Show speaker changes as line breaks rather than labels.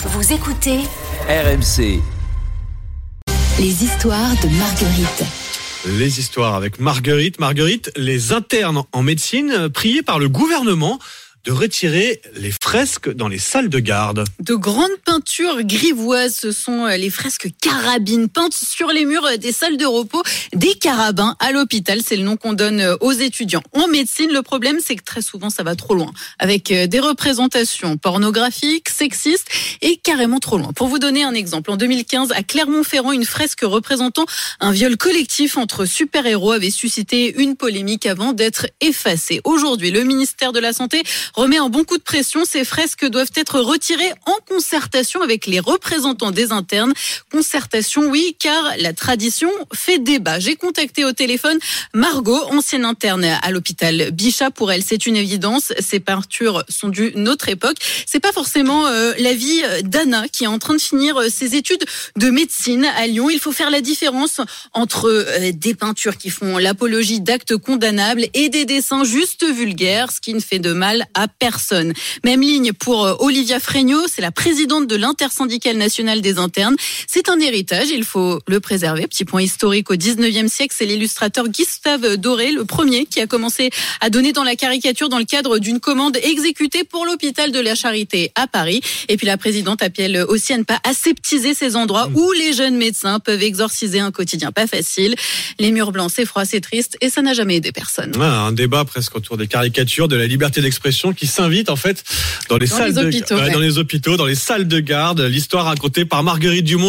Vous écoutez
RMC.
les histoires de Marguerite.
Les histoires avec Marguerite. Marguerite, les internes en médecine priés par le gouvernement de retirer les dans les salles de garde.
De grandes peintures grivoises, ce sont euh, les fresques carabines peintes sur les murs euh, des salles de repos des carabins à l'hôpital. C'est le nom qu'on donne euh, aux étudiants. En médecine, le problème, c'est que très souvent, ça va trop loin. Avec des représentations pornographiques, sexistes et carrément trop loin. Pour vous donner un exemple, en 2015, à Clermont-Ferrand, une fresque représentant un viol collectif entre super-héros avait suscité une polémique avant d'être effacée. Aujourd'hui, le ministère de la Santé remet un bon coup de pression. Ces fresques doivent être retirées en concertation avec les représentants des internes. Concertation, oui, car la tradition fait débat. J'ai contacté au téléphone Margot, ancienne interne à l'hôpital Bichat. Pour elle, c'est une évidence. Ces peintures sont d'une autre époque. C'est pas forcément euh, l'avis d'Anna qui est en train de finir euh, ses études de médecine à Lyon. Il faut faire la différence entre euh, des peintures qui font l'apologie d'actes condamnables et des dessins juste vulgaires, ce qui ne fait de mal à personne. Même ligne pour euh, Olivia Fregnaud, c'est la présidente de l'intersyndicale nationale des internes. C'est un héritage, il faut le préserver. Petit point historique au 19e siècle, c'est l'illustrateur Gustave Doré, le premier qui a commencé à donner dans la caricature dans le cadre d'une commande exécutée pour l'hôpital de la Charité à Paris. Et puis la présidente appelle aussi à ne pas aseptiser ces endroits où les jeunes médecins peuvent exorciser un quotidien pas facile. Les murs blancs, c'est froid, c'est triste et ça n'a jamais aidé personne.
Ah, un débat presque autour des caricatures, de la liberté d'expression qui s'invite en fait dans les
Dans
salles
les
de
hôpitaux,
ouais,
ouais.
dans les hôpitaux, dans les salles de garde. L'histoire racontée par Marguerite Dumont.